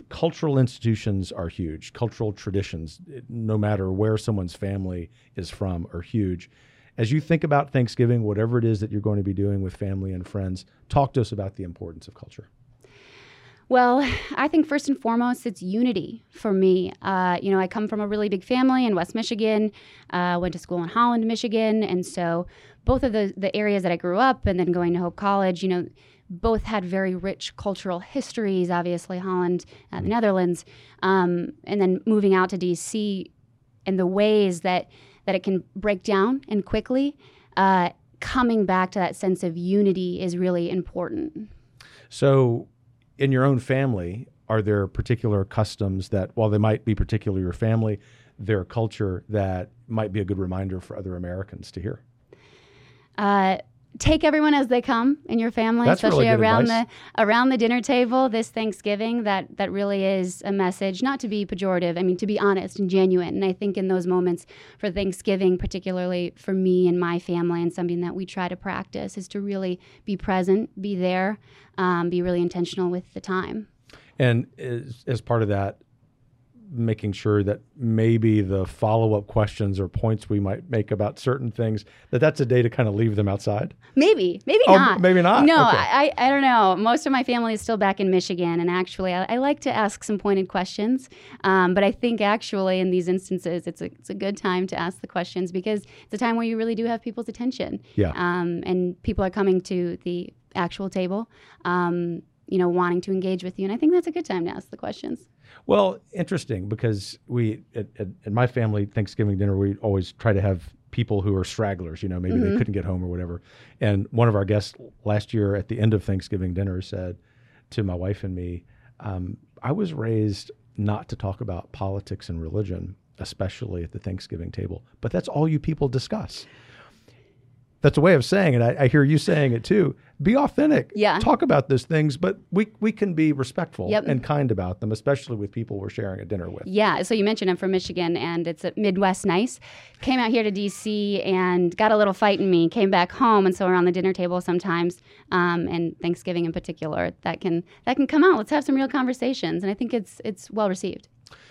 Cultural institutions are huge. Cultural traditions, no matter where someone's family is from, are huge. As you think about Thanksgiving, whatever it is that you're going to be doing with family and friends, talk to us about the importance of culture. Well, I think first and foremost, it's unity for me. Uh, you know, I come from a really big family in West Michigan, uh, went to school in Holland, Michigan. And so both of the, the areas that I grew up and then going to Hope College, you know, both had very rich cultural histories, obviously, Holland, uh, the Netherlands. Um, and then moving out to DC and the ways that, that it can break down and quickly, uh, coming back to that sense of unity is really important. So, in your own family, are there particular customs that, while they might be particular to your family, their culture that might be a good reminder for other Americans to hear? uh, take everyone as they come in your family, That's especially good around advice. the around the dinner table this Thanksgiving. That that really is a message, not to be pejorative. I mean, to be honest and genuine. And I think in those moments for Thanksgiving, particularly for me and my family, and something that we try to practice is to really be present, be there, um, be really intentional with the time. And as, as part of that, making sure that maybe the follow-up questions or points we might make about certain things that that's a day to kind of leave them outside Maybe, maybe Oh, not. maybe not. No, Okay. I, I don't know. Most of my family is still back in Michigan, and actually, I, I like to ask some pointed questions. Um, but I think actually, in these instances, it's a it's a good time to ask the questions because it's a time where you really do have people's attention. Yeah. Um, and people are coming to the actual table, um, you know, wanting to engage with you, and I think that's a good time to ask the questions. Well, interesting because we at, at, at my family Thanksgiving dinner we always try to have people who are stragglers. You know, maybe they couldn't get home or whatever. And one of our guests last year at the end of Thanksgiving dinner said to my wife and me, um, "I was raised not to talk about politics and religion, especially at the Thanksgiving table, but that's all you people discuss." That's a way of saying it. I, I hear you saying it too. Be authentic. Yeah. Talk about those things, but we we can be respectful Yep. and kind about them, especially with people we're sharing a dinner with. Yeah, so you mentioned I'm from Michigan and it's a Midwest nice. Came out here to DC and got a little fight in me. Came back home and so around the dinner table sometimes, um, and Thanksgiving in particular, that can that can come out. Let's have some real conversations, and I think it's it's well received.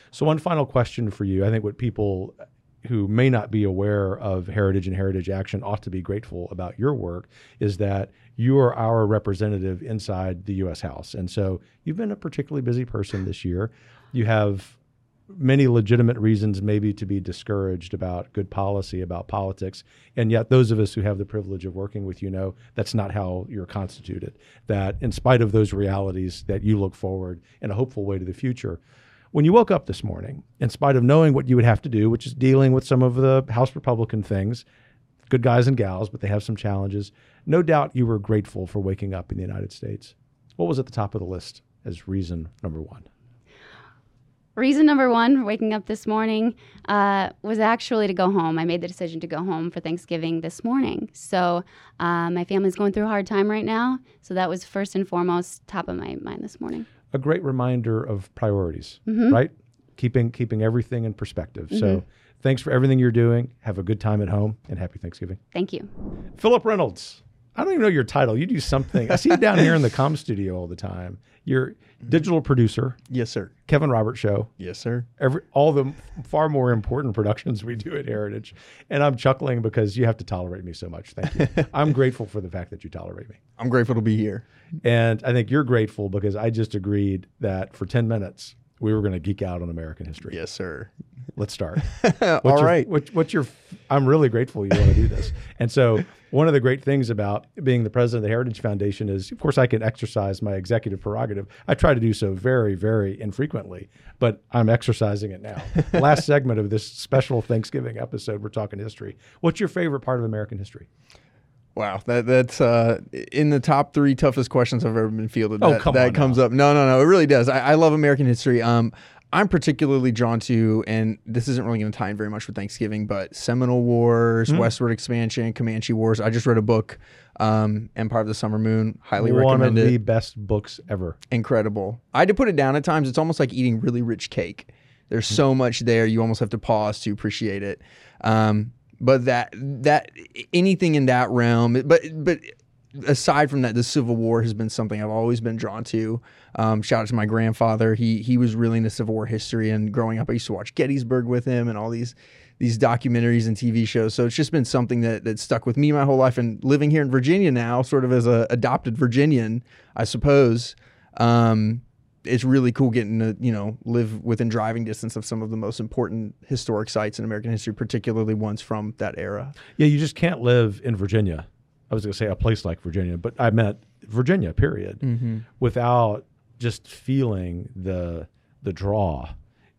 So, one final question for you. I think what people who may not be aware of Heritage and Heritage Action ought to be grateful about your work is that you are our representative inside the U.S. House. And so, you've been a particularly busy person this year. You have many legitimate reasons maybe to be discouraged about good policy about politics and yet those of us who have the privilege of working with you know that's not how you're constituted that in spite of those realities that you look forward in a hopeful way to the future when you woke up this morning, in spite of knowing what you would have to do, which is dealing with some of the House Republican things, good guys and gals, but they have some challenges, no doubt you were grateful for waking up in the United States. What was at the top of the list as reason number one? Reason number one for waking up this morning uh, was actually to go home. I made the decision to go home for Thanksgiving this morning. So uh, my family's going through a hard time right now. So that was first and foremost top of my mind this morning. A great reminder of priorities, mm-hmm. right? Keeping keeping everything in perspective. So mm-hmm. thanks for everything you're doing. Have a good time at home and happy Thanksgiving. Thank you. Philip Reynolds. I don't even know your title. You do something. I see you down here in the com studio all the time. You're digital producer, Yes, sir. Kevin Roberts show. Yes, sir. every all the far more important productions we do at Heritage. And I'm chuckling because you have to tolerate me so much. Thank you. (laughs) I'm grateful for the fact that you tolerate me. I'm grateful to be here. And I think you're grateful because I just agreed that for 10 minutes we were going to geek out on American history. Yes, sir. Let's start. (laughs) All your, right. What, what's your? I'm really grateful you want to do this. (laughs) And so, one of the great things about being the president of the Heritage Foundation is, of course, I can exercise my executive prerogative. I try to do so very, very infrequently, but I'm exercising it now. (laughs) Last segment of this special Thanksgiving episode, we're talking history. What's your favorite part of American history? Wow, that that's uh, in the top three toughest questions I've ever been fielded. Oh, that, come that on comes up. No, no, no, it really does. I, I love American history. Um, I'm particularly drawn to, and this isn't really going to tie in very much with Thanksgiving, but Seminole Wars, Hmm. Westward Expansion, Comanche Wars. I just read a book, um, Empire of the Summer Moon. Highly One recommend of the best books ever. incredible. I had to put it down at times. It's almost like eating really rich cake. There's so much there, you almost have to pause to appreciate it. Um, but that that anything in that realm, but but aside from that, the Civil War has been something I've always been drawn to. Um, shout out to my grandfather. He he was really into Civil War history, and growing up, I used to watch Gettysburg with him and all these these documentaries and TV shows. So it's just been something that that stuck with me my whole life. And living here in Virginia now, sort of as a adopted Virginian, I suppose. Um, it's really cool getting to you know live within driving distance of some of the most important historic sites in American history, particularly ones from that era. Yeah, you just can't live in Virginia. I was going to say a place like Virginia, but I meant Virginia, period, mm-hmm. without just feeling the the draw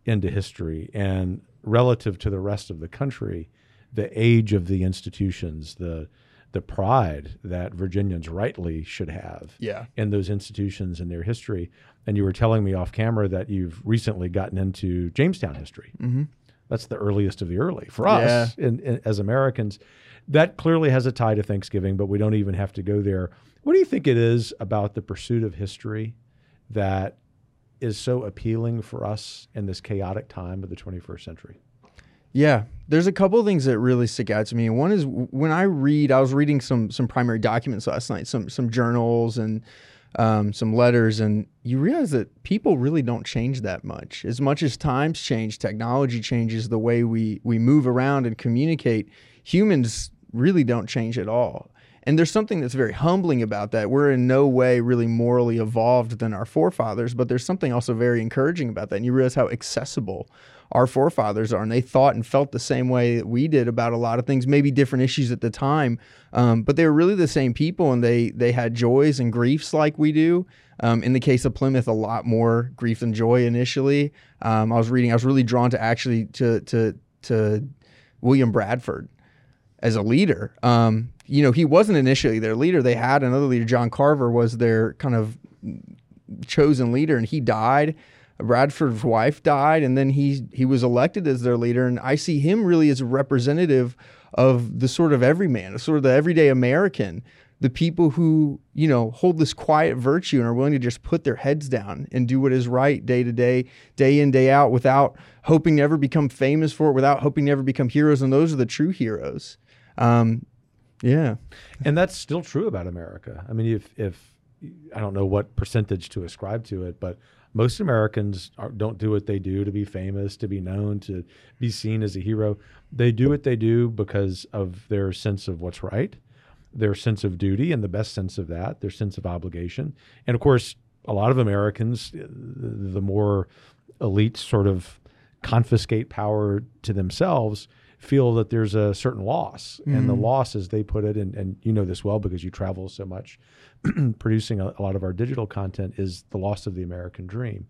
into history and relative to the rest of the country, the age of the institutions, the the pride that Virginians rightly should have Yeah. in those institutions and their history. And you were telling me off camera that you've recently gotten into Jamestown history. Mm-hmm. That's the earliest of the early for us in, in, as Americans. That clearly has a tie to Thanksgiving, but we don't even have to go there. What do you think it is about the pursuit of history that is so appealing for us in this chaotic time of the 21st century? Yeah, there's a couple of things that really stick out to me. One is when I read, I was reading some some primary documents last night, some some journals and um, some letters, and you realize that people really don't change that much. As much as times change, technology changes, the way we we move around and communicate, humans really don't change at all. And there's something that's very humbling about that. We're in no way really morally evolved than our forefathers, but there's something also very encouraging about that. And you realize how accessible our forefathers are, and they thought and felt the same way that we did about a lot of things, maybe different issues at the time, um, but they were really the same people, and they they had joys and griefs like we do. Um, in the case of Plymouth, a lot more grief than joy initially. Um, I was reading, I was really drawn to actually to to to William Bradford as a leader. Um, you know, he wasn't initially their leader. They had another leader. John Carver was their kind of chosen leader, and he died. Bradford's wife died, and then he he was elected as their leader. And I see him really as a representative of the sort of everyman, sort of the everyday American, the people who you know hold this quiet virtue and are willing to just put their heads down and do what is right day to day, day in day out, without hoping to ever become famous for it, without hoping to ever become heroes. And those are the true heroes. Um, yeah. And that's still true about America. I mean, if if I don't know what percentage to ascribe to it, but most Americans are, don't do what they do to be famous, to be known, to be seen as a hero. They do what they do because of their sense of what's right, their sense of duty, and the best sense of that, their sense of obligation. And of course, a lot of Americans, uh, the more elite sort of confiscate power to themselves feel that there's a certain loss and the mm. loss as they put it and, and you know this well because you travel so much (clears throat) producing a, a lot of our digital content is the loss of the american dream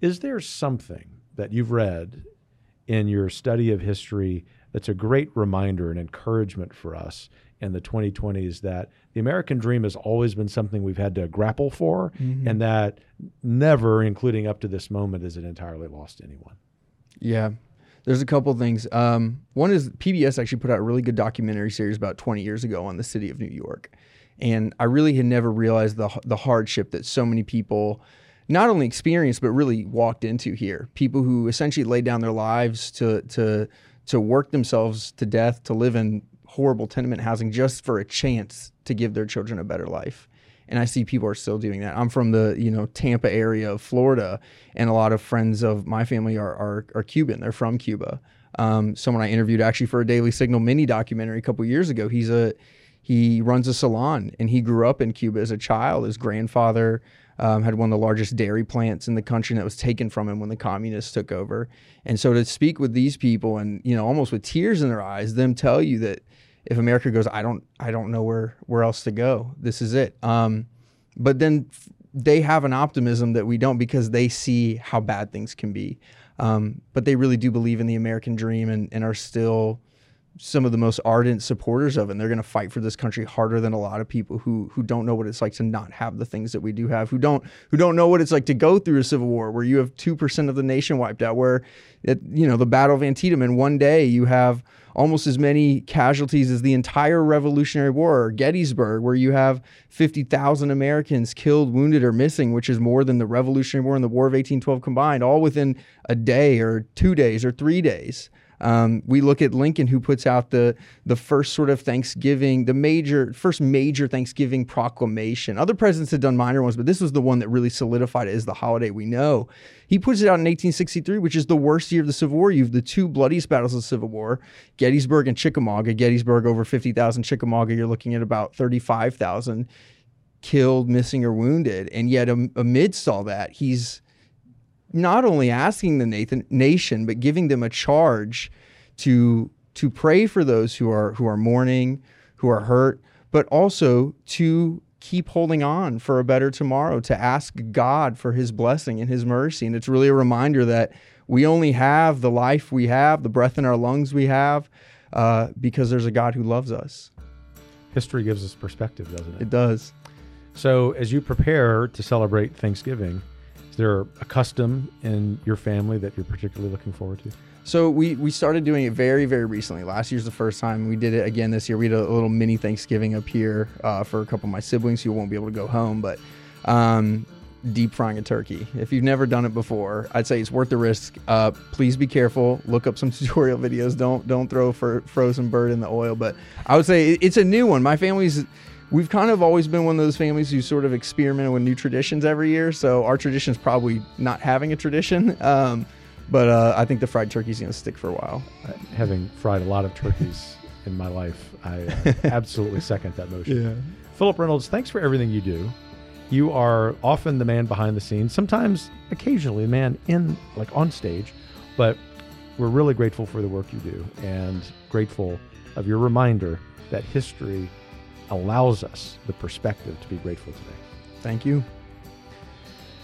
is there something that you've read in your study of history that's a great reminder and encouragement for us in the 2020s that the American dream has always been something we've had to grapple for, mm-hmm. and that never, including up to this moment, is it entirely lost to anyone. Yeah. There's a couple things. Um, one is PBS actually put out a really good documentary series about 20 years ago on the city of New York. And I really had never realized the, the hardship that so many people not only experienced, but really walked into here. People who essentially laid down their lives to, to, to work themselves to death, to live in horrible tenement housing just for a chance to give their children a better life and I see people are still doing that. I'm from the you know Tampa area of Florida, and a lot of friends of my family are are, are Cuban. They're from Cuba. Um, someone I interviewed actually for a Daily Signal mini documentary a couple years ago. He's a he runs a salon, and he grew up in Cuba as a child. His grandfather um, had one of the largest dairy plants in the country, that was taken from him when the communists took over. And so to speak with these people, and you know, almost with tears in their eyes, them tell you that if America goes, I don't, I don't know where where else to go. This is it. Um, but then they have an optimism that we don't because they see how bad things can be. Um, but they really do believe in the American dream and, and are still some of the most ardent supporters of it. And they're going to fight for this country harder than a lot of people who who don't know what it's like to not have the things that we do have, who don't who don't know what it's like to go through a civil war where you have two percent of the nation wiped out, where it, you know the Battle of Antietam, and one day you have almost as many casualties as the entire Revolutionary War, or Gettysburg, where you have 50,000 Americans killed, wounded, or missing, which is more than the Revolutionary War and the War of 1812 combined, all within a day or two days or three days. Um, we look at Lincoln, who puts out the the first sort of Thanksgiving, the major first major Thanksgiving proclamation. Other presidents had done minor ones, but this was the one that really solidified it as the holiday we know. He puts it out in 1863, which is the worst year of the Civil War. You have the two bloodiest battles of the Civil War, Gettysburg and Chickamauga. Gettysburg over 50,000, Chickamauga you're looking at about 35,000 killed, missing, or wounded. And yet, amidst all that, he's not only asking the Nathan, nation, but giving them a charge to to pray for those who are who are mourning, who are hurt, but also to keep holding on for a better tomorrow, to ask God for His blessing and His mercy. And it's really a reminder that we only have the life we have, the breath in our lungs we have, uh, because there's a God who loves us. History gives us perspective, doesn't it? It does. So, as you prepare to celebrate Thanksgiving, there a custom in your family that you're particularly looking forward to? So we we started doing it very very recently. Last year's the first time we did it again this year. We did a little mini Thanksgiving up here uh, for a couple of my siblings who won't be able to go home, but. Um, deep frying a turkey. If you've never done it before, I'd say it's worth the risk. Uh, please be careful. Look up some (laughs) tutorial videos. Don't don't throw for frozen bird in the oil. But I would say it's a new one. My family's we've kind of always been one of those families who sort of experiment with new traditions every year. So our tradition is probably not having a tradition. Um, but uh, I think the fried turkey is going to stick for a while. Uh, having fried a lot of turkeys (laughs) in my life, I uh, (laughs) absolutely second that motion. Yeah. Philip Reynolds, thanks for everything you do. You are often the man behind the scenes, sometimes occasionally the man in like on stage, but we're really grateful for the work you do and grateful of your reminder that history allows us the perspective to be grateful today. Thank you.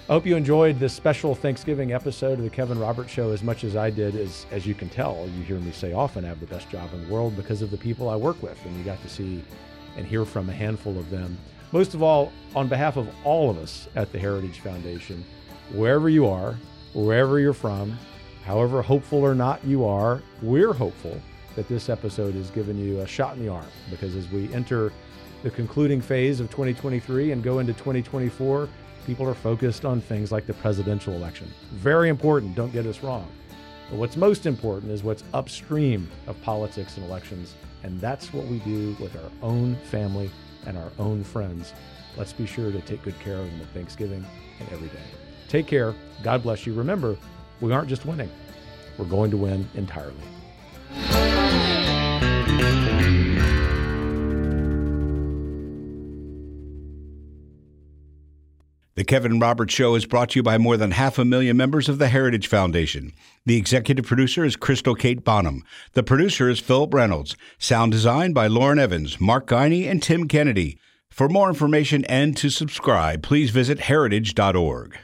I hope you enjoyed this special Thanksgiving episode of the Kevin Roberts Show as much as I did. As, as you can tell, you hear me say often I have the best job in the world because of the people I work with, and you got to see and hear from a handful of them. Most of all, on behalf of all of us at the Heritage Foundation, wherever you are, wherever you're from, however hopeful or not you are, we're hopeful that this episode has given you a shot in the arm because as we enter the concluding phase of 2023 and go into 2024, people are focused on things like the presidential election. Very important, don't get us wrong. But what's most important is what's upstream of politics and elections, and that's what we do with our own family and our own friends. Let's be sure to take good care of them at Thanksgiving and every day. Take care. God bless you. Remember, we aren't just winning, we're going to win entirely. The Kevin Roberts Show is brought to you by more than half a million members of the Heritage Foundation. The executive producer is Crystal Kate Bonham. The producer is Philip Reynolds. Sound design by Lauren Evans, Mark Guiney, and Tim Kennedy. For more information and to subscribe, please visit heritage.org.